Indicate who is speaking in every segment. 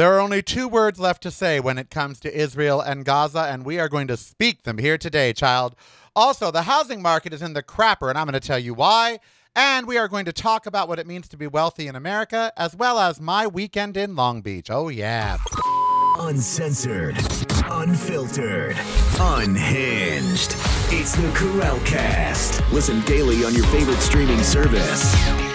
Speaker 1: There are only two words left to say when it comes to Israel and Gaza, and we are going to speak them here today, child. Also, the housing market is in the crapper, and I'm going to tell you why. And we are going to talk about what it means to be wealthy in America, as well as my weekend in Long Beach. Oh, yeah.
Speaker 2: Uncensored, unfiltered, unhinged. It's the Karel Cast. Listen daily on your favorite streaming service.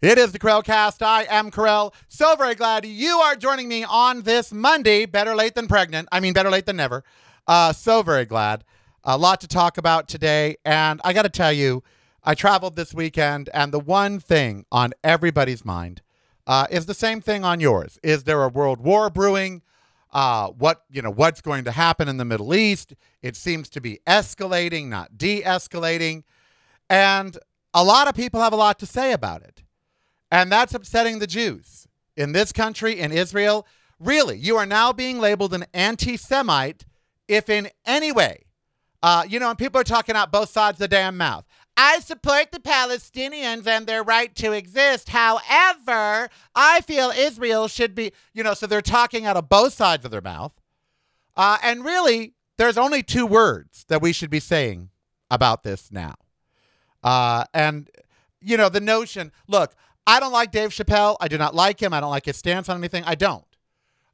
Speaker 1: It is the Karel Cast. I am Karel. So very glad you are joining me on this Monday. Better late than pregnant. I mean, better late than never. Uh, so very glad. A lot to talk about today. And I got to tell you, I traveled this weekend, and the one thing on everybody's mind uh, is the same thing on yours. Is there a world war brewing? Uh, what you know? What's going to happen in the Middle East? It seems to be escalating, not de-escalating, and a lot of people have a lot to say about it. And that's upsetting the Jews in this country, in Israel. Really, you are now being labeled an anti Semite if in any way, uh, you know, and people are talking out both sides of the damn mouth. I support the Palestinians and their right to exist. However, I feel Israel should be, you know, so they're talking out of both sides of their mouth. Uh, and really, there's only two words that we should be saying about this now. Uh, and, you know, the notion look, I don't like Dave Chappelle. I do not like him. I don't like his stance on anything. I don't.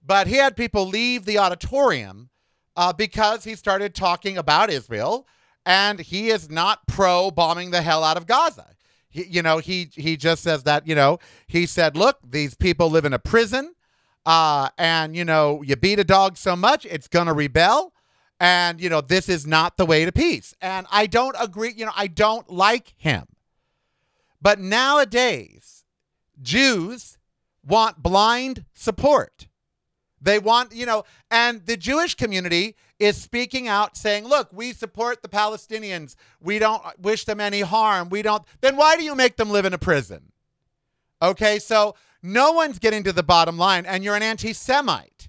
Speaker 1: But he had people leave the auditorium uh, because he started talking about Israel, and he is not pro bombing the hell out of Gaza. He, you know, he he just says that. You know, he said, "Look, these people live in a prison, uh, and you know, you beat a dog so much, it's gonna rebel." And you know, this is not the way to peace. And I don't agree. You know, I don't like him. But nowadays, Jews want blind support. They want, you know, and the Jewish community is speaking out saying, look, we support the Palestinians. We don't wish them any harm. We don't. Then why do you make them live in a prison? Okay, so no one's getting to the bottom line, and you're an anti Semite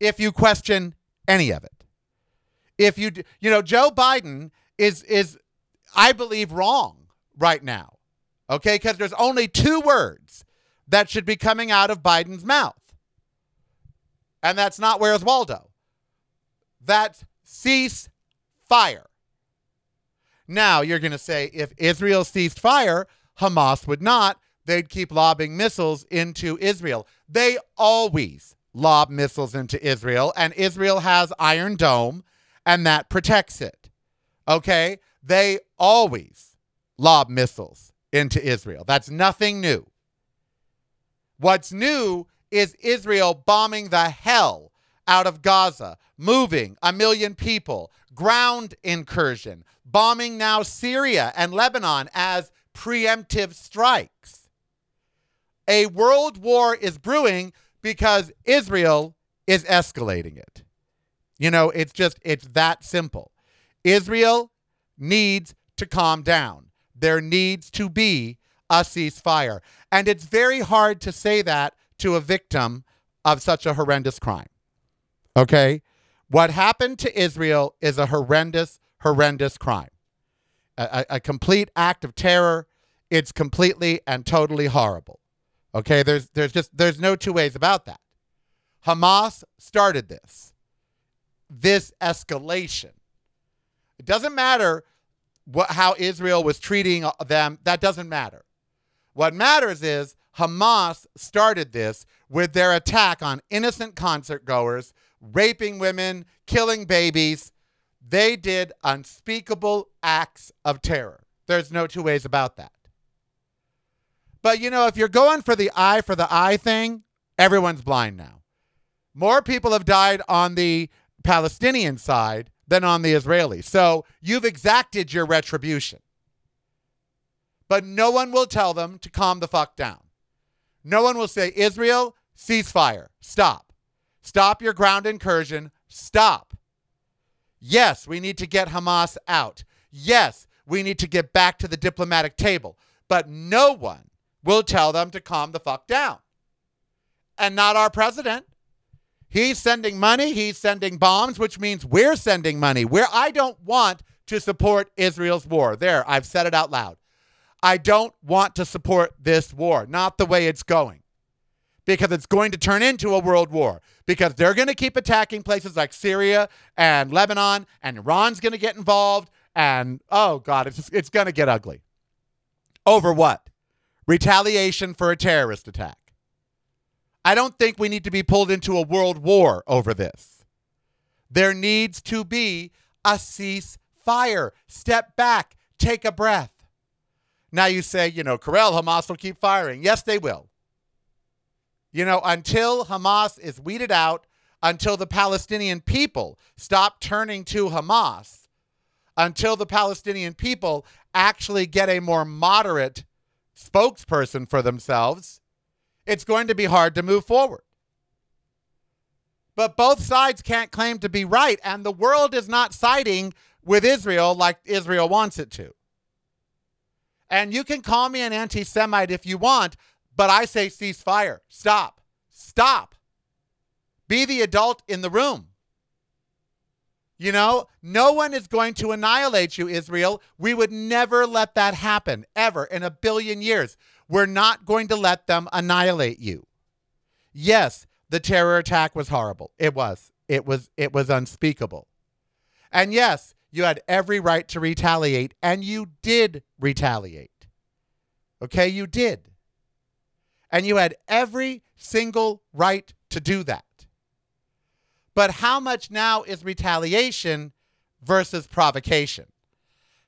Speaker 1: if you question any of it. If you, you know, Joe Biden is, is I believe, wrong right now. Okay, because there's only two words that should be coming out of Biden's mouth. And that's not where's Waldo. That's cease fire. Now, you're going to say if Israel ceased fire, Hamas would not. They'd keep lobbing missiles into Israel. They always lob missiles into Israel, and Israel has Iron Dome, and that protects it. Okay? They always lob missiles into Israel. That's nothing new. What's new is Israel bombing the hell out of Gaza, moving a million people, ground incursion, bombing now Syria and Lebanon as preemptive strikes. A world war is brewing because Israel is escalating it. You know, it's just, it's that simple. Israel needs to calm down. There needs to be a ceasefire. And it's very hard to say that to a victim of such a horrendous crime. Okay? What happened to Israel is a horrendous, horrendous crime. A, a, a complete act of terror. It's completely and totally horrible. Okay? There's there's just there's no two ways about that. Hamas started this. This escalation. It doesn't matter what, how Israel was treating uh, them. That doesn't matter. What matters is Hamas started this with their attack on innocent concert goers, raping women, killing babies. They did unspeakable acts of terror. There's no two ways about that. But you know, if you're going for the eye for the eye thing, everyone's blind now. More people have died on the Palestinian side than on the Israeli. So you've exacted your retribution but no one will tell them to calm the fuck down. No one will say, Israel, ceasefire, stop. Stop your ground incursion, stop. Yes, we need to get Hamas out. Yes, we need to get back to the diplomatic table. But no one will tell them to calm the fuck down. And not our president. He's sending money, he's sending bombs, which means we're sending money. Where I don't want to support Israel's war. There, I've said it out loud. I don't want to support this war, not the way it's going, because it's going to turn into a world war, because they're going to keep attacking places like Syria and Lebanon, and Iran's going to get involved, and oh God, it's, it's going to get ugly. Over what? Retaliation for a terrorist attack. I don't think we need to be pulled into a world war over this. There needs to be a ceasefire. Step back, take a breath. Now you say, you know, Karel, Hamas will keep firing. Yes, they will. You know, until Hamas is weeded out, until the Palestinian people stop turning to Hamas, until the Palestinian people actually get a more moderate spokesperson for themselves, it's going to be hard to move forward. But both sides can't claim to be right, and the world is not siding with Israel like Israel wants it to. And you can call me an anti Semite if you want, but I say ceasefire. Stop. Stop. Be the adult in the room. You know, no one is going to annihilate you, Israel. We would never let that happen, ever in a billion years. We're not going to let them annihilate you. Yes, the terror attack was horrible. It was. It was it was unspeakable. And yes, you had every right to retaliate and you did retaliate. Okay, you did. And you had every single right to do that. But how much now is retaliation versus provocation?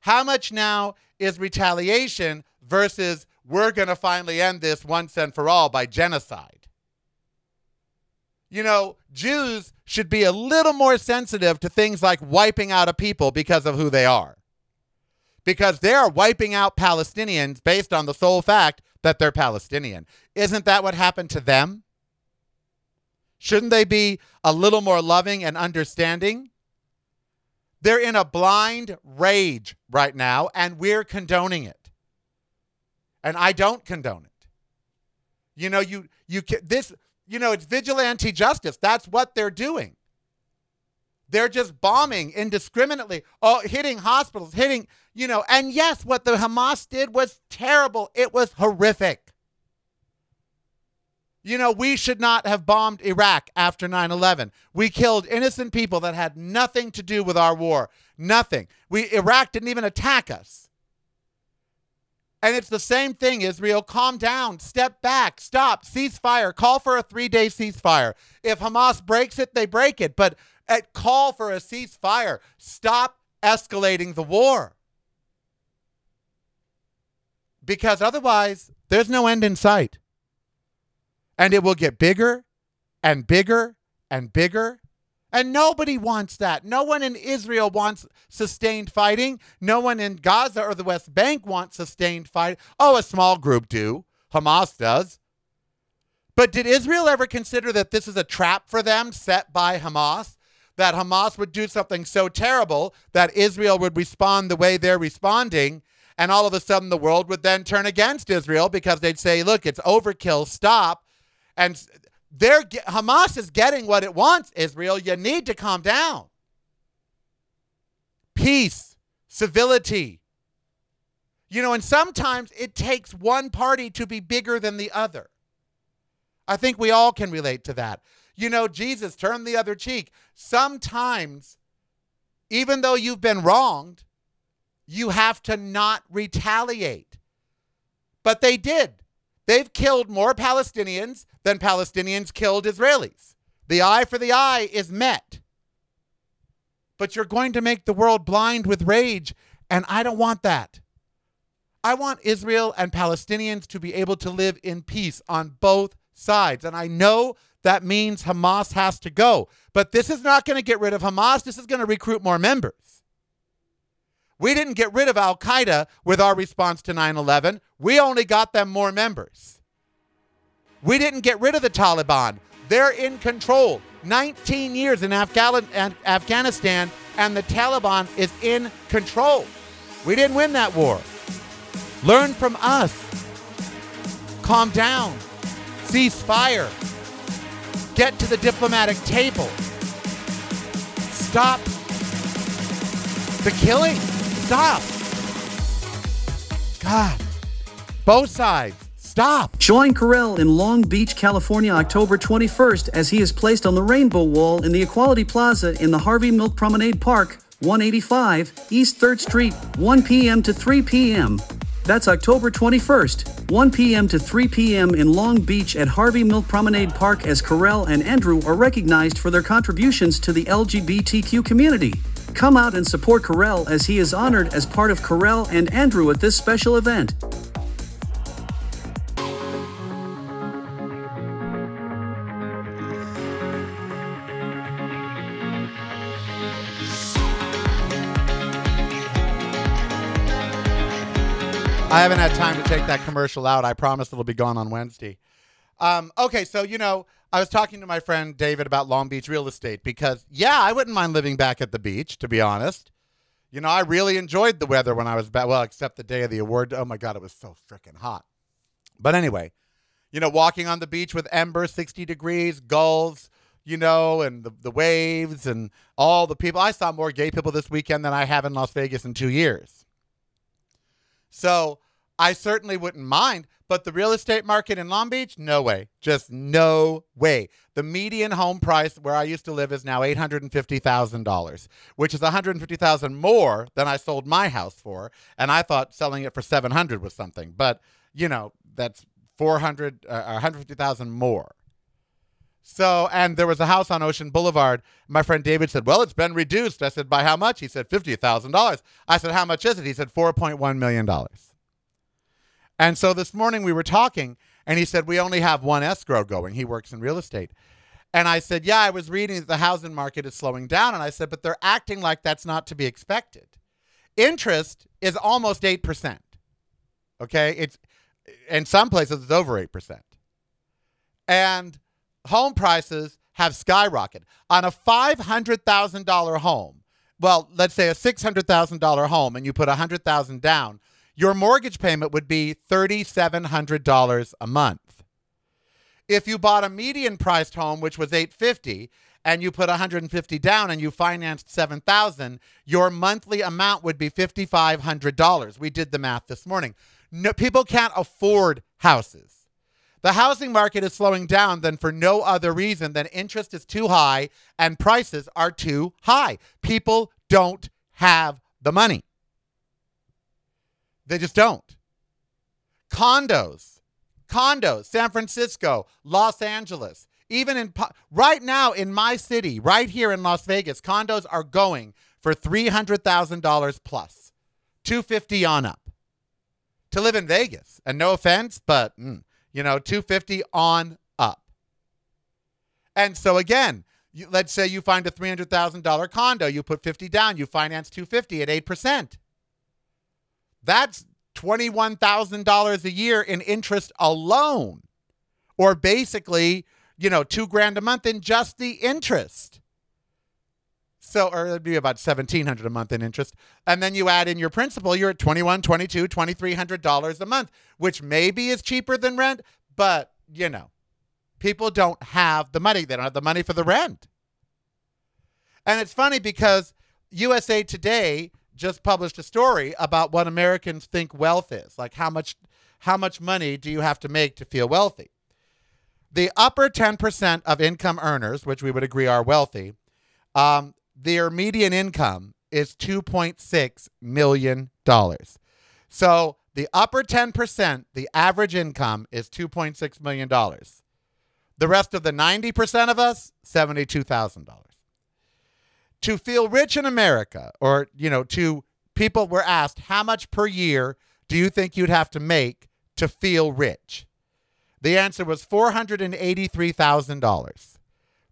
Speaker 1: How much now is retaliation versus we're going to finally end this once and for all by genocide? You know, Jews should be a little more sensitive to things like wiping out a people because of who they are. Because they're wiping out Palestinians based on the sole fact that they're Palestinian. Isn't that what happened to them? Shouldn't they be a little more loving and understanding? They're in a blind rage right now, and we're condoning it. And I don't condone it. You know, you you this you know, it's vigilante justice. That's what they're doing. They're just bombing indiscriminately, oh, hitting hospitals, hitting, you know, and yes, what the Hamas did was terrible. It was horrific. You know, we should not have bombed Iraq after 9 11. We killed innocent people that had nothing to do with our war. Nothing. We, Iraq didn't even attack us. And it's the same thing, Israel. Calm down, step back, stop, ceasefire, call for a three day ceasefire. If Hamas breaks it, they break it. But at call for a ceasefire, stop escalating the war. Because otherwise, there's no end in sight. And it will get bigger and bigger and bigger. And nobody wants that. No one in Israel wants sustained fighting. No one in Gaza or the West Bank wants sustained fight. Oh, a small group do. Hamas does. But did Israel ever consider that this is a trap for them set by Hamas? That Hamas would do something so terrible that Israel would respond the way they're responding, and all of a sudden the world would then turn against Israel because they'd say, look, it's overkill, stop and they're Hamas is getting what it wants, Israel. You need to calm down. Peace, civility. You know, and sometimes it takes one party to be bigger than the other. I think we all can relate to that. You know, Jesus turned the other cheek. Sometimes, even though you've been wronged, you have to not retaliate. But they did. They've killed more Palestinians than Palestinians killed Israelis. The eye for the eye is met. But you're going to make the world blind with rage, and I don't want that. I want Israel and Palestinians to be able to live in peace on both sides. And I know that means Hamas has to go. But this is not going to get rid of Hamas. This is going to recruit more members. We didn't get rid of Al Qaeda with our response to 9 11. We only got them more members. We didn't get rid of the Taliban. They're in control. 19 years in Afghanistan, and the Taliban is in control. We didn't win that war. Learn from us. Calm down. Cease fire. Get to the diplomatic table. Stop the killing. Stop. God. Both sides. Stop.
Speaker 3: Join Karel in Long Beach, California, October 21st as he is placed on the Rainbow Wall in the Equality Plaza in the Harvey Milk Promenade Park, 185 East 3rd Street, 1 p.m. to 3 p.m. That's October 21st, 1 p.m. to 3 p.m. in Long Beach at Harvey Milk Promenade Park as Karel and Andrew are recognized for their contributions to the LGBTQ community. Come out and support Karel as he is honored as part of Karel and Andrew at this special event.
Speaker 1: I haven't had time to take that commercial out. I promise it'll be gone on Wednesday. Um, okay, so you know, I was talking to my friend David about Long Beach real estate because, yeah, I wouldn't mind living back at the beach, to be honest. You know, I really enjoyed the weather when I was back. Well, except the day of the award. Oh my God, it was so freaking hot. But anyway, you know, walking on the beach with ember, 60 degrees, gulls, you know, and the, the waves and all the people. I saw more gay people this weekend than I have in Las Vegas in two years. So I certainly wouldn't mind. But the real estate market in Long Beach, no way. Just no way. The median home price where I used to live is now $850,000, which is 150,000 more than I sold my house for, and I thought selling it for 700 was something. But, you know, that's 400 uh, 150,000 more. So, and there was a house on Ocean Boulevard. My friend David said, Well, it's been reduced. I said, By how much? He said, $50,000. I said, How much is it? He said, $4.1 million. And so this morning we were talking, and he said, We only have one escrow going. He works in real estate. And I said, Yeah, I was reading that the housing market is slowing down. And I said, But they're acting like that's not to be expected. Interest is almost 8%. Okay. It's in some places it's over 8%. And home prices have skyrocketed. On a $500,000 home, well, let's say a $600,000 home, and you put 100000 down, your mortgage payment would be $3700 a month. If you bought a median priced home which was 850 and you put 150 down and you financed 7000, your monthly amount would be $5500. We did the math this morning. No, people can't afford houses. The housing market is slowing down then for no other reason than interest is too high and prices are too high. People don't have the money. They just don't. Condos, condos, San Francisco, Los Angeles, even in right now in my city, right here in Las Vegas, condos are going for $300,000 plus, 250 on up. To live in Vegas. And no offense, but mm, you know, 250 on up. And so again, you, let's say you find a $300,000 condo, you put 50 down, you finance 250 at 8%. That's $21,000 a year in interest alone. Or basically, you know, 2 grand a month in just the interest. So, or it'd be about 1700 a month in interest. And then you add in your principal, you're at 21, 22, $2,300 a month, which maybe is cheaper than rent, but, you know, people don't have the money. They don't have the money for the rent. And it's funny because USA Today just published a story about what Americans think wealth is. Like how much how much money do you have to make to feel wealthy? The upper 10% of income earners, which we would agree are wealthy, um, their median income is $2.6 million. So the upper 10%, the average income is $2.6 million. The rest of the 90% of us, $72,000 to feel rich in America, or, you know, to people were asked, how much per year do you think you'd have to make to feel rich? The answer was $483,000.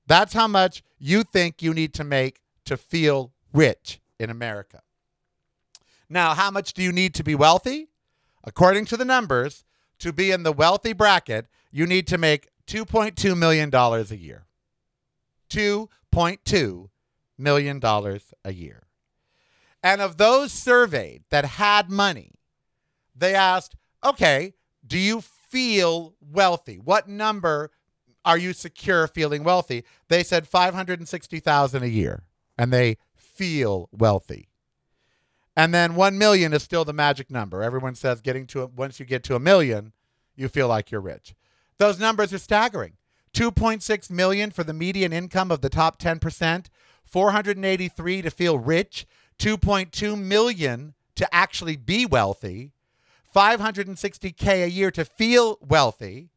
Speaker 1: That's how much you think you need to make to feel rich in America. Now, how much do you need to be wealthy? According to the numbers, to be in the wealthy bracket, you need to make $2.2 million a year. $2.2 million dollars a year. And of those surveyed that had money, they asked, okay, do you feel wealthy? What number are you secure feeling wealthy? They said 560,000 a year and they feel wealthy. And then 1 million is still the magic number. Everyone says getting to once you get to a million, you feel like you're rich. Those numbers are staggering. 2.6 million for the median income of the top 10%, 483 to feel rich, 2.2 million to actually be wealthy, 560k a year to feel wealthy,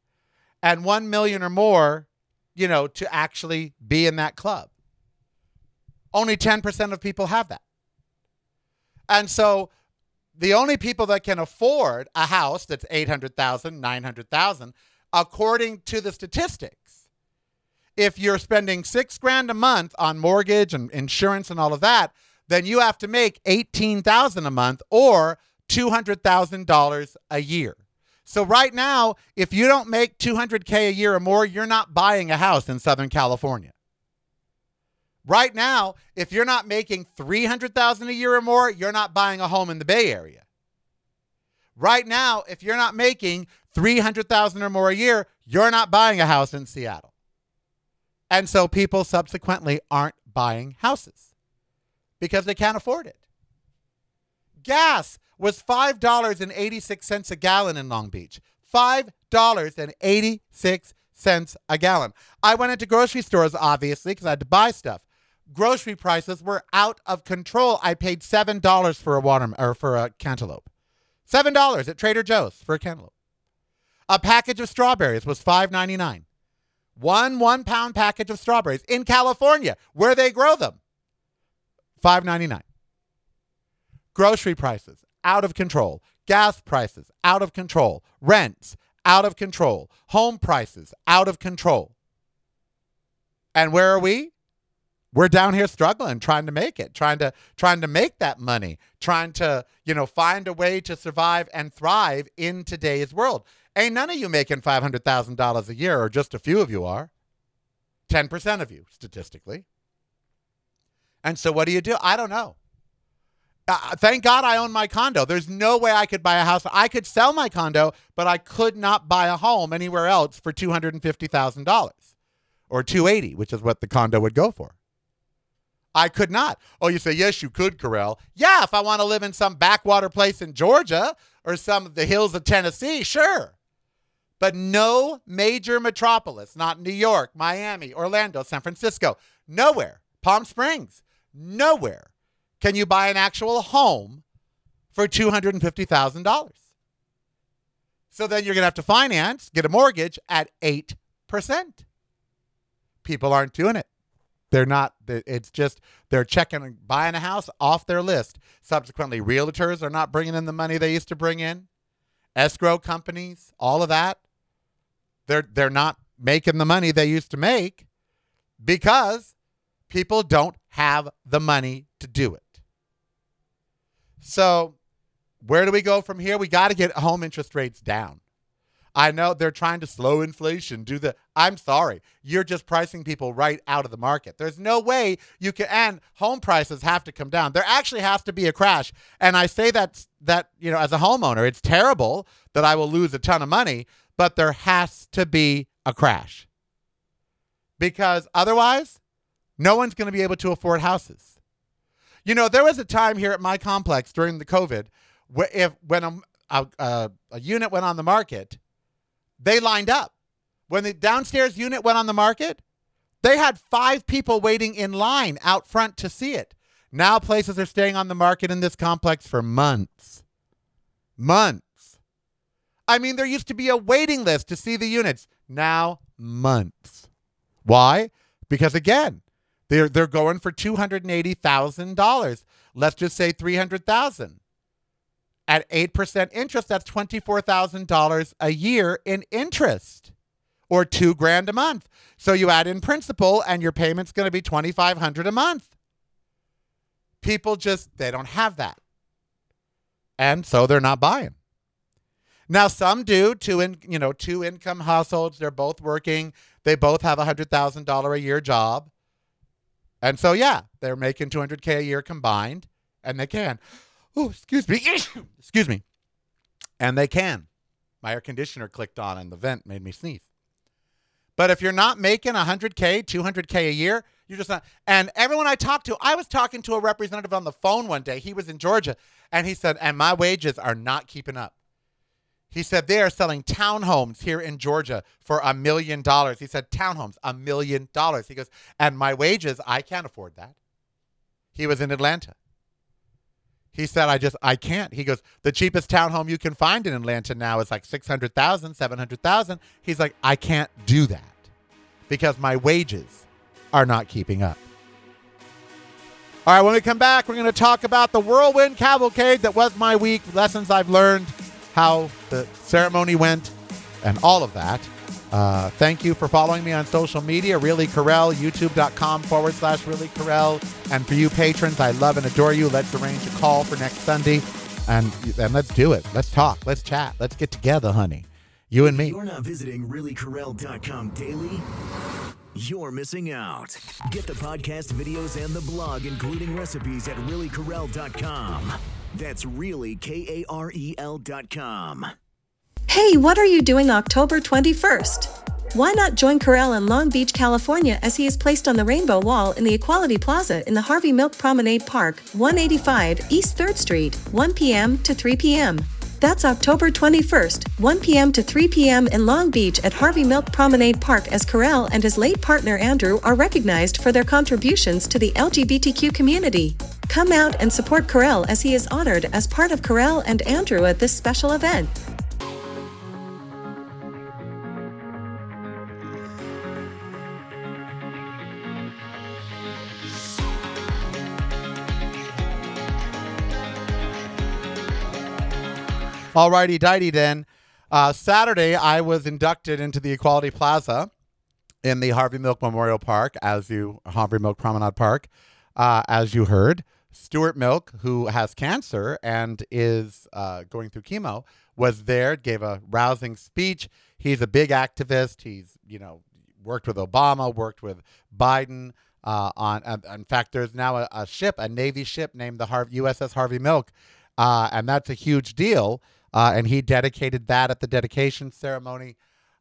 Speaker 1: and 1 million or more, you know, to actually be in that club. Only 10% of people have that. And so the only people that can afford a house that's 800,000, 900,000 according to the statistics. If you're spending 6 grand a month on mortgage and insurance and all of that, then you have to make 18,000 a month or $200,000 a year. So right now, if you don't make 200k a year or more, you're not buying a house in Southern California. Right now, if you're not making 300,000 a year or more, you're not buying a home in the Bay Area. Right now, if you're not making 300,000 or more a year, you're not buying a house in Seattle. And so people subsequently aren't buying houses because they can't afford it. Gas was $5.86 a gallon in Long Beach. $5.86 a gallon. I went into grocery stores, obviously, because I had to buy stuff. Grocery prices were out of control. I paid $7 for a water or for a cantaloupe. $7 at Trader Joe's for a cantaloupe. A package of strawberries was $5.99. One one pound package of strawberries in California, where they grow them. $5.99. Grocery prices out of control. Gas prices out of control. Rents out of control. Home prices out of control. And where are we? We're down here struggling, trying to make it, trying to trying to make that money, trying to, you know, find a way to survive and thrive in today's world. Ain't none of you making $500,000 a year, or just a few of you are. 10% of you, statistically. And so what do you do? I don't know. Uh, thank God I own my condo. There's no way I could buy a house. I could sell my condo, but I could not buy a home anywhere else for $250,000 or 280, which is what the condo would go for. I could not. Oh, you say, yes, you could, Karel. Yeah, if I want to live in some backwater place in Georgia or some of the hills of Tennessee, sure. But no major metropolis, not New York, Miami, Orlando, San Francisco, nowhere, Palm Springs, nowhere can you buy an actual home for $250,000. So then you're going to have to finance, get a mortgage at 8%. People aren't doing it. They're not, it's just, they're checking, buying a house off their list. Subsequently, realtors are not bringing in the money they used to bring in. Escrow companies, all of that. They're, they're not making the money they used to make because people don't have the money to do it. So, where do we go from here? We got to get home interest rates down. I know they're trying to slow inflation, do the I'm sorry. You're just pricing people right out of the market. There's no way you can and home prices have to come down. There actually has to be a crash. And I say that that, you know, as a homeowner, it's terrible that I will lose a ton of money, but there has to be a crash. Because otherwise, no one's going to be able to afford houses. You know, there was a time here at my complex during the COVID where if when a, a, a unit went on the market, they lined up. When the downstairs unit went on the market, they had five people waiting in line out front to see it. Now places are staying on the market in this complex for months. Months. I mean, there used to be a waiting list to see the units. Now, months. Why? Because again, they're they're going for two hundred and eighty thousand dollars. Let's just say three hundred thousand. At eight percent interest, that's twenty four thousand dollars a year in interest, or two grand a month. So you add in principal, and your payment's going to be twenty five hundred a month. People just they don't have that, and so they're not buying. Now some do two in you know two income households. They're both working. They both have a hundred thousand dollar a year job and so, yeah, they're making 200K a year combined, and they can. Oh, excuse me. excuse me. And they can. My air conditioner clicked on, and the vent made me sneeze. But if you're not making 100K, 200K a year, You're just not. And everyone I talked to, I was talking to a representative on the phone one day. He was in Georgia, and he said, and my wages are not keeping up. He said they are selling townhomes here in Georgia for a million dollars. He said townhomes, a million dollars. He goes, and my wages, I can't afford that. He was in Atlanta. He said, I just, I can't. He goes, the cheapest townhome you can find in Atlanta now is like 600,000, 700,000. He's like, I can't do that because my wages are not keeping up. All right, when we come back, we're going to talk about the whirlwind cavalcade that was my week, lessons I've learned, how the ceremony went, and all of that. Uh, thank you for following me on social media, Really Karel, youtube.com forward slash Really Karel. And for you patrons, I love and adore you. Let's arrange a call for next Sunday and, and let's do it. Let's talk. Let's chat. Let's get together, honey. You and me.
Speaker 2: You're not visiting reallykarel.com daily? You're missing out. Get the podcast videos and the blog, including recipes at reallykarel.com. That's really K A R E L.com.
Speaker 4: Hey, what are you doing October 21st? Why not join Karel in Long Beach, California as he is placed on the Rainbow Wall in the Equality Plaza in the Harvey Milk Promenade Park, 185 East 3rd Street, 1 p.m. to 3 p.m. That's October 21st, 1 p.m. to 3 p.m. in Long Beach at Harvey Milk Promenade Park as Karel and his late partner Andrew are recognized for their contributions to the LGBTQ community. Come out and support Karel as he is honored as part of Karel and Andrew at this special event.
Speaker 1: Alrighty, dighty then. Uh, Saturday, I was inducted into the Equality Plaza in the Harvey Milk Memorial Park, as you Harvey Milk Promenade Park, uh, as you heard. Stuart Milk, who has cancer and is uh, going through chemo, was there, gave a rousing speech. He's a big activist. He's you know worked with Obama, worked with Biden. Uh, on in fact, there's now a, a, ship, a Navy ship named the Har- USS Harvey Milk, uh, and that's a huge deal. Uh, and he dedicated that at the dedication ceremony.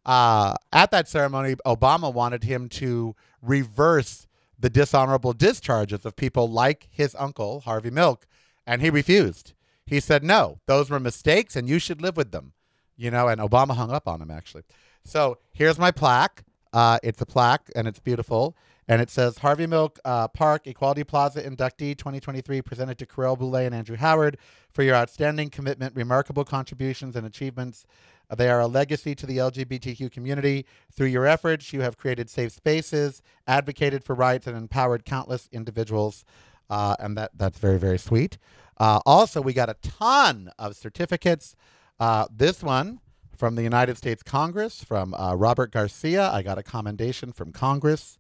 Speaker 1: Uh, at that ceremony, Obama wanted him to reverse the dishonorable discharges of people like his uncle, Harvey Milk, and he refused. He said, no, those were mistakes and you should live with them. You know, and Obama hung up on him, actually. So here's my plaque. Uh, it's a plaque and it's beautiful. And it says Harvey Milk uh, Park Equality Plaza inductee 2023 presented to Karel Bouley and Andrew Howard for your outstanding commitment, remarkable contributions, and achievements. Uh, they are a legacy to the LGBTQ community. Through your efforts, you have created safe spaces, advocated for rights, and empowered countless individuals. Uh, and that that's very very sweet. Uh, also, we got a ton of certificates. Uh, this one from the United States Congress from uh, Robert Garcia. I got a commendation from Congress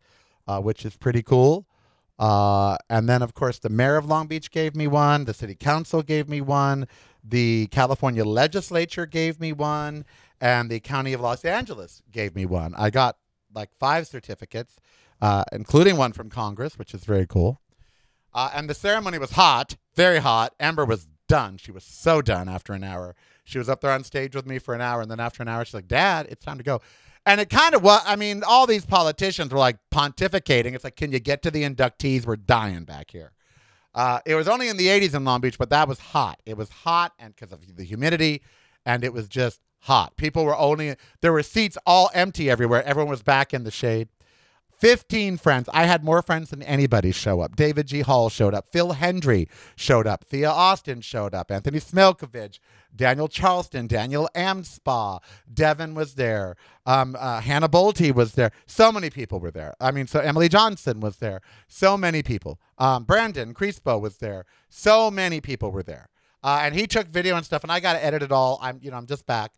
Speaker 1: uh, which is pretty cool. Uh, and then, of course, the mayor of Long Beach gave me one. The city council gave me one. The California legislature gave me one. And the county of Los Angeles gave me one. I got like five certificates, uh, including one from Congress, which is very cool. Uh, and the ceremony was hot, very hot. Ember was done. She was so done after an hour. She was up there on stage with me for an hour. And then after an hour, she's like, Dad, it's time to go. And it kind of was, I mean, all these politicians were like pontificating. It's like, can you get to the inductees? We're dying back here. Uh, it was only in the 80s in Long Beach, but that was hot. It was hot and because of the humidity, and it was just hot. People were only, there were seats all empty everywhere. Everyone was back in the shade. 15 friends. I had more friends than anybody show up. David G. Hall showed up. Phil Hendrie showed up. Thea Austin showed up. Anthony Smelkovich, Daniel Charleston, Daniel Amspa, Devin was there. Um, uh, Hannah Bolte was there. So many people were there. I mean, so Emily Johnson was there. So many people. Um, Brandon Crispo was there. So many people were there. Uh, and he took video and stuff, and I got to edit it all. I'm, you know, I'm just back.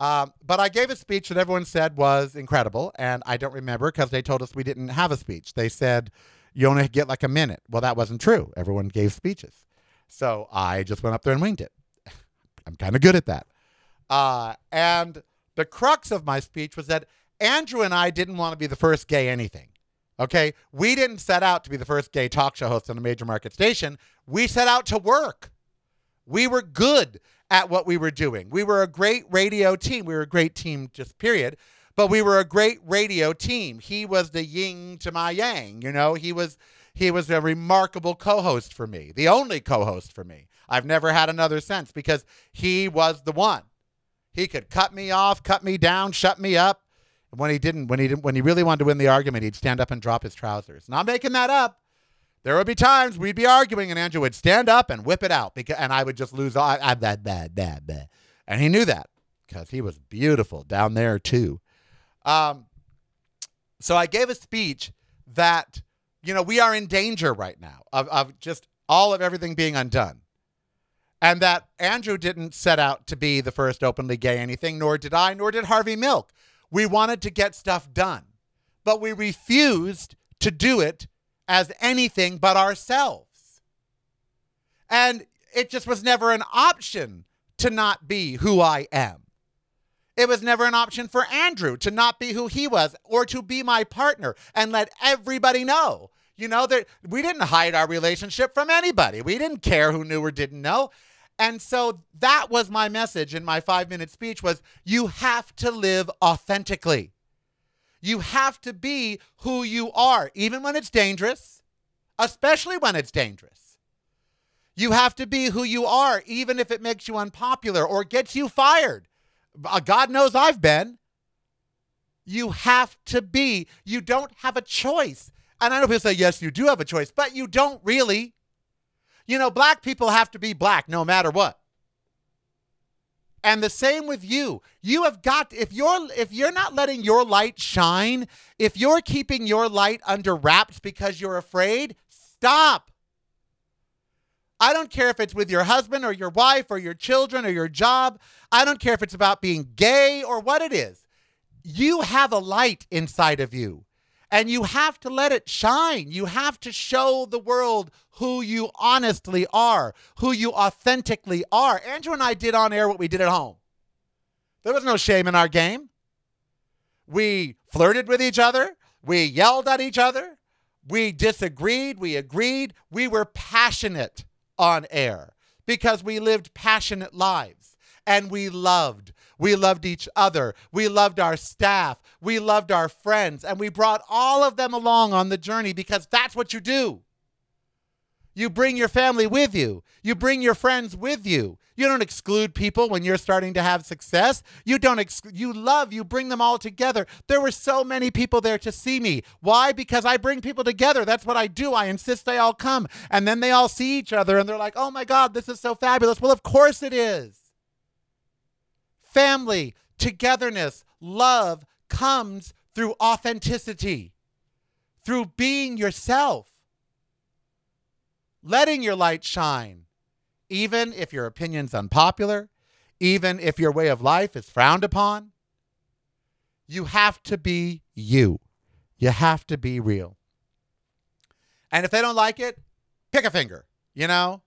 Speaker 1: Um, but I gave a speech that everyone said was incredible, and I don't remember because they told us we didn't have a speech. They said you only get like a minute. Well, that wasn't true. Everyone gave speeches, so I just went up there and winged it. I'm kind of good at that. Uh, and the crux of my speech was that Andrew and I didn't want to be the first gay anything. Okay, we didn't set out to be the first gay talk show host on a major market station. We set out to work. We were good at what we were doing. We were a great radio team. We were a great team, just period. but we were a great radio team. He was the yin to my yang, you know. He was he was a remarkable co-host for me, the only co-host for me. I've never had another since because he was the one. He could cut me off, cut me down, shut me up. When he didn't, when he didn't, when he really wanted to win the argument, he'd stand up and drop his trousers. Not making that up. There would be times we'd be arguing, and Andrew would stand up and whip it out, because, and I would just lose. all I, I that, bad, bad, bad, and he knew that because he was beautiful down there too. Um, so I gave a speech that you know we are in danger right now of, of just all of everything being undone, and that Andrew didn't set out to be the first openly gay anything, nor did I, nor did Harvey Milk. We wanted to get stuff done, but we refused to do it as anything but ourselves. And it just was never an option to not be who I am. It was never an option for Andrew to not be who he was or to be my partner and let everybody know. You know, that we didn't hide our relationship from anybody. We didn't care who knew or didn't know. And so that was my message in my 5-minute speech was you have to live authentically. You have to be who you are, even when it's dangerous, especially when it's dangerous. You have to be who you are, even if it makes you unpopular or gets you fired. Uh, God knows I've been. You have to be. You don't have a choice. And I know people say, yes, you do have a choice, but you don't really. You know, black people have to be black no matter what. And the same with you. You have got if you're if you're not letting your light shine, if you're keeping your light under wraps because you're afraid, stop. I don't care if it's with your husband or your wife or your children or your job. I don't care if it's about being gay or what it is. You have a light inside of you and you have to let it shine. You have to show the world who you honestly are, who you authentically are. Andrew and I did on air what we did at home. There was no shame in our game. We flirted with each other, we yelled at each other, we disagreed, we agreed, we were passionate on air because we lived passionate lives and we loved. We loved each other. We loved our staff. We loved our friends. And we brought all of them along on the journey because that's what you do. You bring your family with you. You bring your friends with you. You don't exclude people when you're starting to have success. You don't ex- you love, you bring them all together. There were so many people there to see me. Why? Because I bring people together. That's what I do. I insist they all come. And then they all see each other and they're like, "Oh my god, this is so fabulous." Well, of course it is. Family, togetherness, love comes through authenticity. Through being yourself letting your light shine, even if your opinion's unpopular, even if your way of life is frowned upon. You have to be you. You have to be real. And if they don't like it, pick a finger, you know?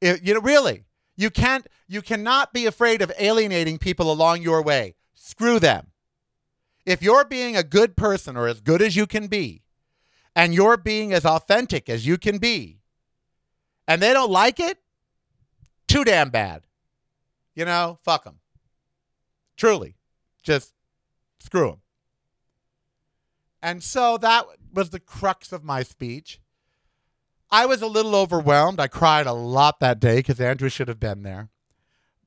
Speaker 1: If, you know, really, you can't you cannot be afraid of alienating people along your way. Screw them. If you're being a good person or as good as you can be, and you're being as authentic as you can be, and they don't like it, too damn bad. You know, fuck them. Truly, just screw them. And so that was the crux of my speech. I was a little overwhelmed. I cried a lot that day because Andrew should have been there.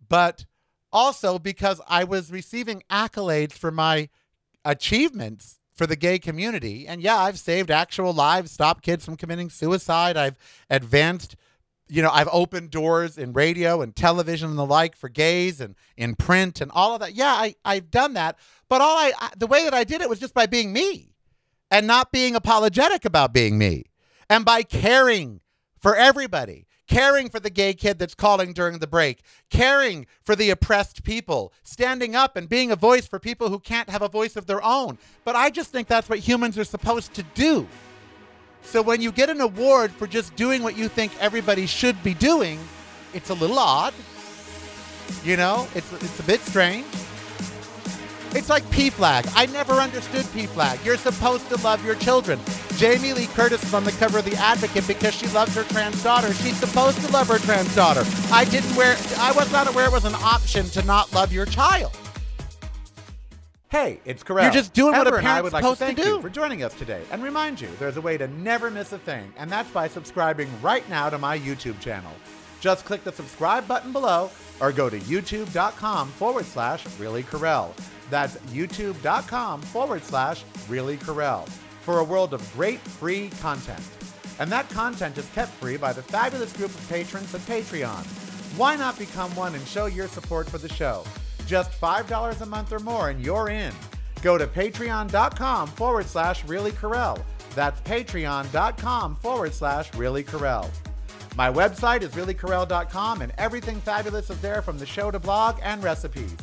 Speaker 1: But also because I was receiving accolades for my achievements for the gay community. And yeah, I've saved actual lives, stopped kids from committing suicide. I've advanced, you know, I've opened doors in radio and television and the like for gays and in print and all of that. Yeah, I, I've done that. But all I, I the way that I did it was just by being me and not being apologetic about being me and by caring for everybody caring for the gay kid that's calling during the break, caring for the oppressed people, standing up and being a voice for people who can't have a voice of their own. But I just think that's what humans are supposed to do. So when you get an award for just doing what you think everybody should be doing, it's a little odd. You know, it's, it's a bit strange. It's like PFLAG. I never understood PFLAG. You're supposed to love your children. Jamie Lee Curtis is on the cover of The Advocate because she loves her trans daughter. She's supposed to love her trans daughter. I didn't wear I was not aware it was an option to not love your child. Hey, it's Karel.
Speaker 5: You're just doing what a
Speaker 1: Ember and I
Speaker 5: parent's
Speaker 1: would like
Speaker 5: supposed
Speaker 1: to
Speaker 5: to
Speaker 1: thank
Speaker 5: do.
Speaker 1: you for joining us today and remind you there's a way to never miss a thing, and that's by subscribing right now to my YouTube channel. Just click the subscribe button below or go to youtube.com forward slash really Karel. That's youtube.com forward slash really Karel for a world of great free content. And that content is kept free by the fabulous group of patrons at Patreon. Why not become one and show your support for the show? Just $5 a month or more and you're in. Go to patreon.com forward slash really Karel. That's patreon.com forward slash really Karel. My website is reallykarel.com and everything fabulous is there from the show to blog and recipes.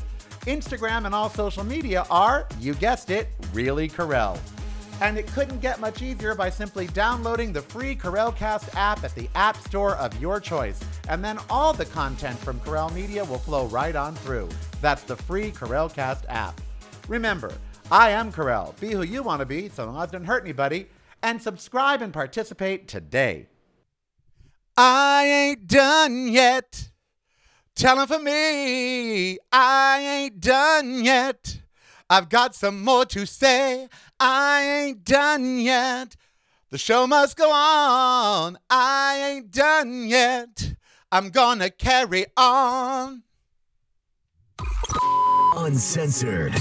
Speaker 1: Instagram and all social media are, you guessed it, Really Karel. And it couldn't get much easier by simply downloading the free KarelCast app at the App Store of your choice. And then all the content from Karel Media will flow right on through. That's the free KarelCast app. Remember, I am Karel. Be who you want to be so long as it doesn't hurt anybody. And subscribe and participate today. I ain't done yet. Tell 'em for me, I ain't done yet. I've got some more to say. I ain't done yet. The show must go on. I ain't done yet. I'm gonna carry on.
Speaker 2: Uncensored,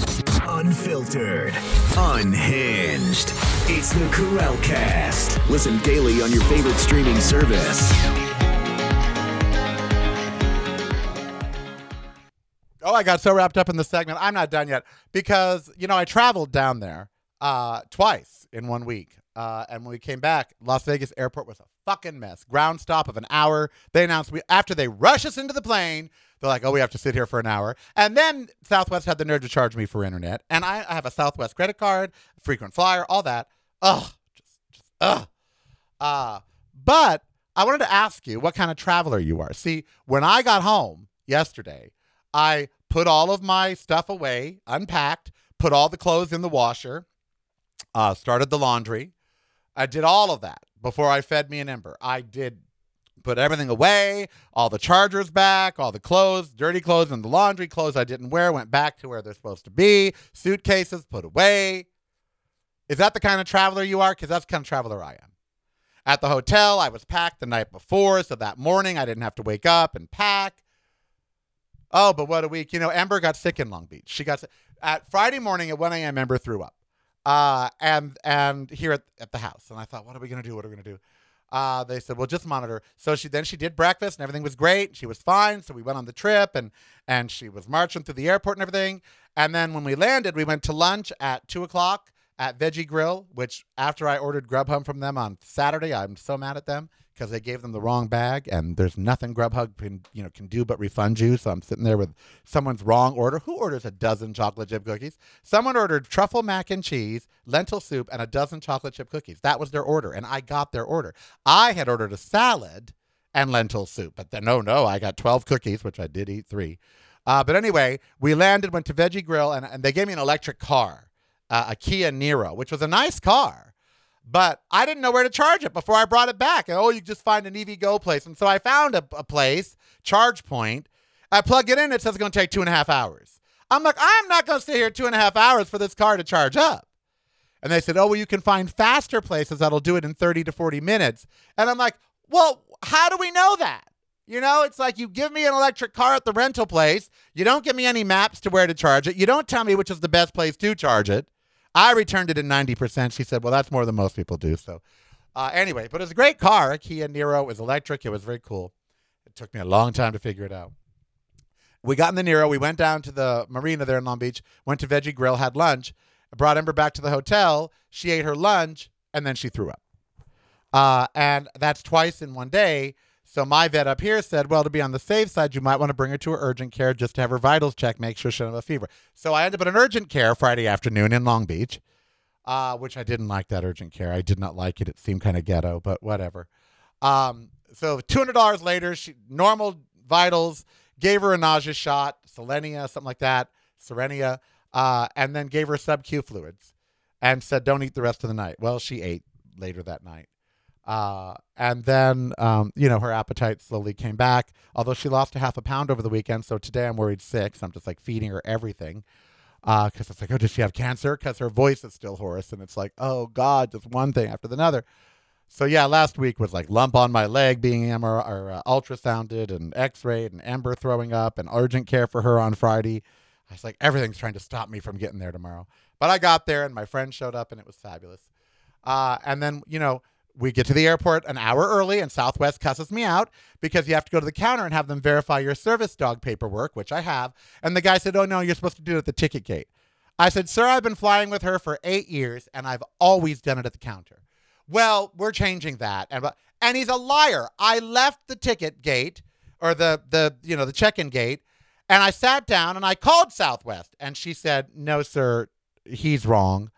Speaker 2: unfiltered, unhinged. It's the Karel Cast. Listen daily on your favorite streaming service.
Speaker 1: I got so wrapped up in the segment. I'm not done yet because you know I traveled down there uh, twice in one week, uh, and when we came back, Las Vegas airport was a fucking mess. Ground stop of an hour. They announced we after they rush us into the plane. They're like, "Oh, we have to sit here for an hour," and then Southwest had the nerve to charge me for internet, and I, I have a Southwest credit card, frequent flyer, all that. Ugh, just, just ugh. Uh, but I wanted to ask you what kind of traveler you are. See, when I got home yesterday, I put all of my stuff away, unpacked, put all the clothes in the washer, uh, started the laundry. I did all of that before I fed me an ember. I did put everything away, all the chargers back, all the clothes, dirty clothes in the laundry, clothes I didn't wear went back to where they're supposed to be, suitcases put away. Is that the kind of traveler you are? Because that's the kind of traveler I am. At the hotel, I was packed the night before, so that morning I didn't have to wake up and pack. Oh, but what a week. You know, Ember got sick in Long Beach. She got sick. At Friday morning at 1 a.m., Ember threw up. Uh, and and here at, at the house. And I thought, what are we to do? What are we to do? Uh, they said, well, just monitor. So she then she did breakfast and everything was great. She was fine. So we went on the trip and and she was marching through the airport and everything. And then when we landed, we went to lunch at two o'clock at Veggie Grill, which after I ordered Grubhub from them on Saturday, I'm so mad at them because they gave them the wrong bag and there's nothing Grubhub can you know can do but refund you. So I'm sitting there with someone's wrong order. Who orders a dozen chocolate chip cookies? Someone ordered truffle mac and cheese, lentil soup, and a dozen chocolate chip cookies. That was their order, and I got their order. I had ordered a salad and lentil soup, but then no, no, I got 12 cookies, which I did eat three. Uh, but anyway, we landed, went to Veggie Grill, and, and they gave me an electric car, uh, a Kia Niro, which was a nice car but I didn't know where to charge it before I brought it back. And oh, you just find an EVgo place. And so I found a, a place, ChargePoint. I plug it in, it says it's going to take two and a half hours. I'm like, I'm not going to sit here two and a half hours for this car to charge up. And they said, oh, well, you can find faster places that'll do it in 30 to 40 minutes. And I'm like, well, how do we know that? You know, it's like you give me an electric car at the rental place. You don't give me any maps to where to charge it. You don't tell me which is the best place to charge it. I returned it at 90%. She said, well, that's more than most people do. So, uh, anyway, but it was a great car. A Kia Niro. It was electric. It was very cool. It took me a long time to figure it out. We got in the Niro. We went down to the marina there in Long Beach, went to Veggie Grill, had lunch, brought Ember back to the hotel. She ate her lunch, and then she threw up. Uh, and that's twice in one day. So my vet up here said, well, to be on the safe side, you might want to bring her to her urgent care just to have her vitals checked, make sure she doesn't have a fever. So I ended up at an urgent care Friday afternoon in Long Beach, uh, which I didn't like that urgent care. I did not like it. It seemed kind of ghetto, but whatever. Um, so $200 later, she normal vitals, gave her a nausea shot, Selenia, something like that, Cerenia, uh, and then gave her sub-Q fluids and said, don't eat the rest of the night. Well, she ate later that night. Uh, and then, um, you know, her appetite slowly came back, although she lost a half a pound over the weekend. So today I'm worried six. I'm just like feeding her everything. Because it's like, oh, does she have cancer? Because her voice is still hoarse. And it's like, oh, God, just one thing after another. So, yeah, last week was like lump on my leg being MR, or, uh, ultrasounded and x rayed and Ember throwing up and urgent care for her on Friday. I was like, everything's trying to stop me from getting there tomorrow. But I got there and my friend showed up and it was fabulous. Uh, and then, you know, we get to the airport an hour early and Southwest cusses me out because you have to go to the counter and have them verify your service dog paperwork, which I have. And the guy said, Oh, no, you're supposed to do it at the ticket gate. I said, Sir, I've been flying with her for eight years and I've always done it at the counter. Well, we're changing that. And, and he's a liar. I left the ticket gate or the, the you know, the check-in gate and I sat down and I called Southwest and she said, No, sir, he's wrong.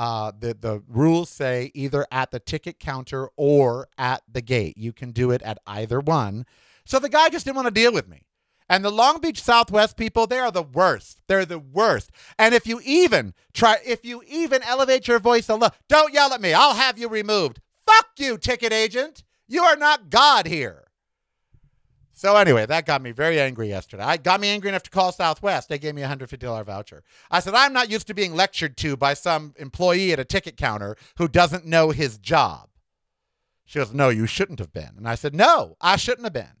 Speaker 1: Uh, the the rules say either at the ticket counter or at the gate. You can do it at either one. So the guy just didn't want to deal with me. And the Long Beach Southwest people, they are the worst. They're the worst. And if you even try, if you even elevate your voice a little, don't yell at me. I'll have you removed. Fuck you, ticket agent. You are not God here. So anyway, that got me very angry yesterday. I got me angry enough to call Southwest. They gave me a $150 voucher. I said, I'm not used to being lectured to by some employee at a ticket counter who doesn't know his job. She goes, No, you shouldn't have been. And I said, No, I shouldn't have been.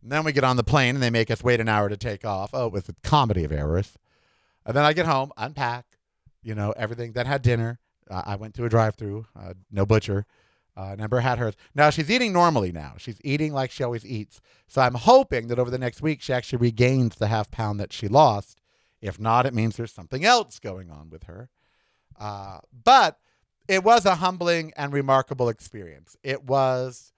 Speaker 1: And then we get on the plane and they make us wait an hour to take off. Oh, with a comedy of errors. And then I get home, unpack, you know, everything. Then had dinner. Uh, I went to a drive through, uh, no butcher. Uh, Ember had hers. Now she's eating normally now. She's eating like she always eats. So I'm hoping that over the next week she actually regains the half pound that she lost. If not, it means there's something else going on with her. Uh, but it was a humbling and remarkable experience. It was,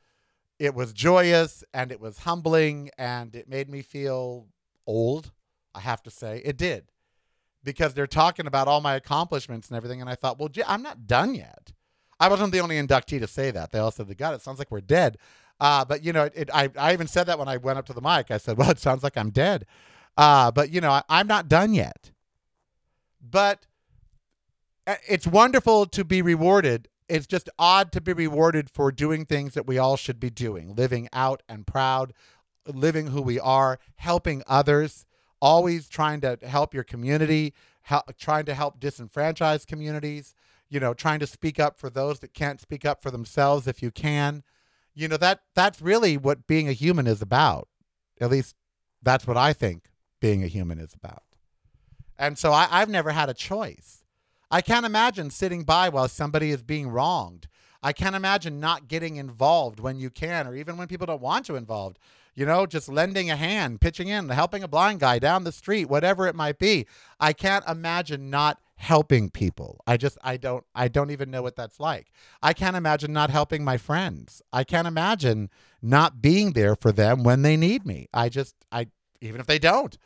Speaker 1: it was joyous and it was humbling and it made me feel old. I have to say it did, because they're talking about all my accomplishments and everything, and I thought, well, gee, I'm not done yet. I wasn't the only inductee to say that. They all said, God, it sounds like we're dead. Uh, but, you know, it, it, I, I even said that when I went up to the mic. I said, well, it sounds like I'm dead. Uh, but, you know, I, I'm not done yet. But uh, it's wonderful to be rewarded. It's just odd to be rewarded for doing things that we all should be doing, living out and proud, living who we are, helping others, always trying to help your community, help, trying to help disenfranchised communities you know, trying to speak up for those that can't speak up for themselves if you can. You know, that that's really what being a human is about. At least that's what I think being a human is about. And so I, I've never had a choice. I can't imagine sitting by while somebody is being wronged. I can't imagine not getting involved when you can, or even when people don't want you involved. You know, just lending a hand, pitching in, helping a blind guy down the street, whatever it might be. I can't imagine not helping people. I just I don't I don't even know what that's like. I can't imagine not helping my friends. I can't imagine not being there for them when they need me. I just I even if they don't.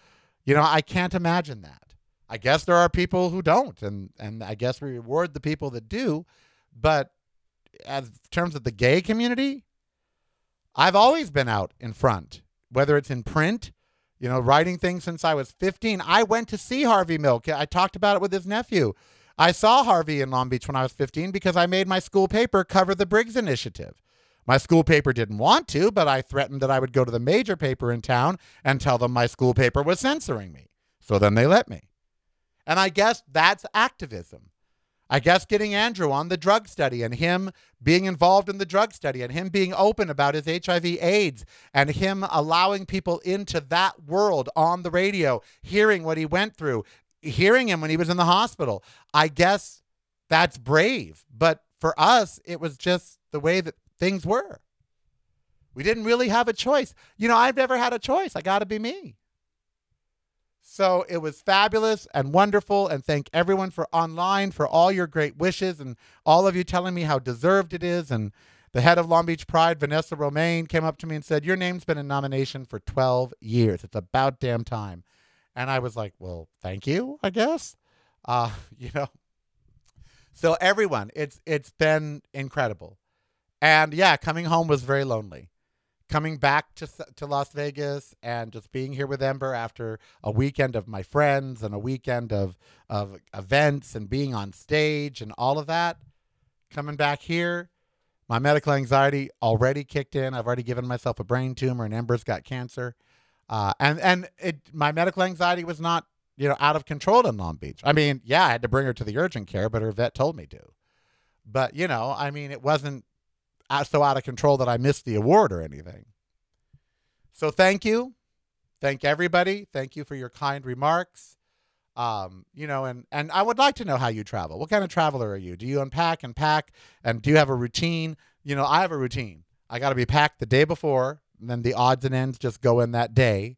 Speaker 1: You know, I can't imagine that. I guess there are people who don't and and I guess we reward the people that do, but as terms of the gay community, I've always been out in front, whether it's in print you know, writing things since I was 15. I went to see Harvey Milk. I talked about it with his nephew. I saw Harvey in Long Beach when I was 15 because I made my school paper cover the Briggs Initiative. My school paper didn't want to, but I threatened that I would go to the major paper in town and tell them my school paper was censoring me. So then they let me. And I guess that's activism. I guess getting Andrew on the drug study and him being involved in the drug study and him being open about his HIV AIDS and him allowing people into that world on the radio, hearing what he went through, hearing him when he was in the hospital. I guess that's brave. But for us, it was just the way that things were. We didn't really have a choice. You know, I've never had a choice. I got to be me. So it was fabulous and wonderful. And thank everyone for online for all your great wishes and all of you telling me how deserved it is. And the head of Long Beach Pride, Vanessa Romaine, came up to me and said, Your name's been in nomination for 12 years. It's about damn time. And I was like, Well, thank you, I guess. Uh, you know. So everyone, it's it's been incredible. And yeah, coming home was very lonely coming back to to Las Vegas and just being here with Ember after a weekend of my friends and a weekend of of events and being on stage and all of that. Coming back here, my medical anxiety already kicked in. I've already given myself a brain tumor, and Ember's got cancer. Uh, and and it, my medical anxiety was not you know, out of control in Long Beach. I mean, yeah, I had to bring her to the urgent care, but her vet told me to. But, you know, I mean, it wasn't so out of control that I missed the award or anything. So thank you. Thank everybody. Thank you for your kind remarks. Um, you know, and and I would like to know how you travel. What kind of traveler are you? Do you unpack and pack and do you have a routine? You know, I have a routine. I got to be packed the day before, and then the odds and ends just go in that day.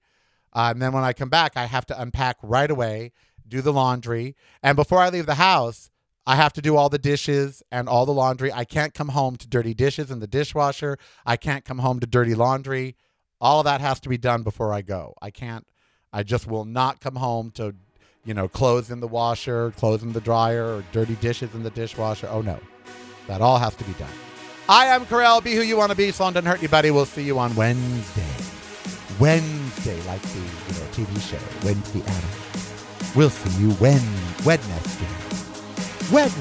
Speaker 1: Uh, and then when I come back, I have to unpack right away, do the laundry, and before I leave the house, I have to do all the dishes and all the laundry. I can't come home to dirty dishes in the dishwasher. I can't come home to dirty laundry. All of that has to be done before I go. I can't, I just will not come home to, you know, clothes in the washer, clothes in the dryer, or dirty dishes in the dishwasher. Oh no, that all has to be done. I am Karel. Be who you want to be. Song doesn't hurt anybody. We'll see you on Wednesday. Wednesday, like the you know TV show Wednesday. We'll see you when Wednesday. Wednesday.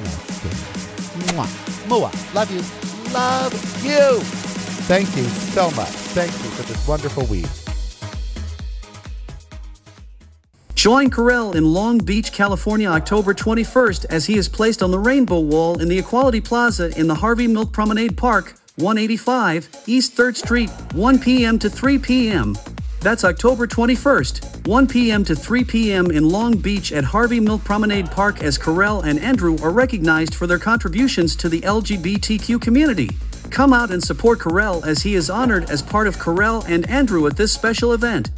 Speaker 1: Mwah. Moa. Love you. Love you. Thank you so much. Thank you for this wonderful week.
Speaker 3: Join Karel in Long Beach, California, October 21st as he is placed on the Rainbow Wall in the Equality Plaza in the Harvey Milk Promenade Park, 185 East 3rd Street, 1 p.m. to 3 p.m. That's October 21st, 1 p.m. to 3 p.m. in Long Beach at Harvey Milk Promenade Park as Karel and Andrew are recognized for their contributions to the LGBTQ community. Come out and support Karel as he is honored as part of Karel and Andrew at this special event.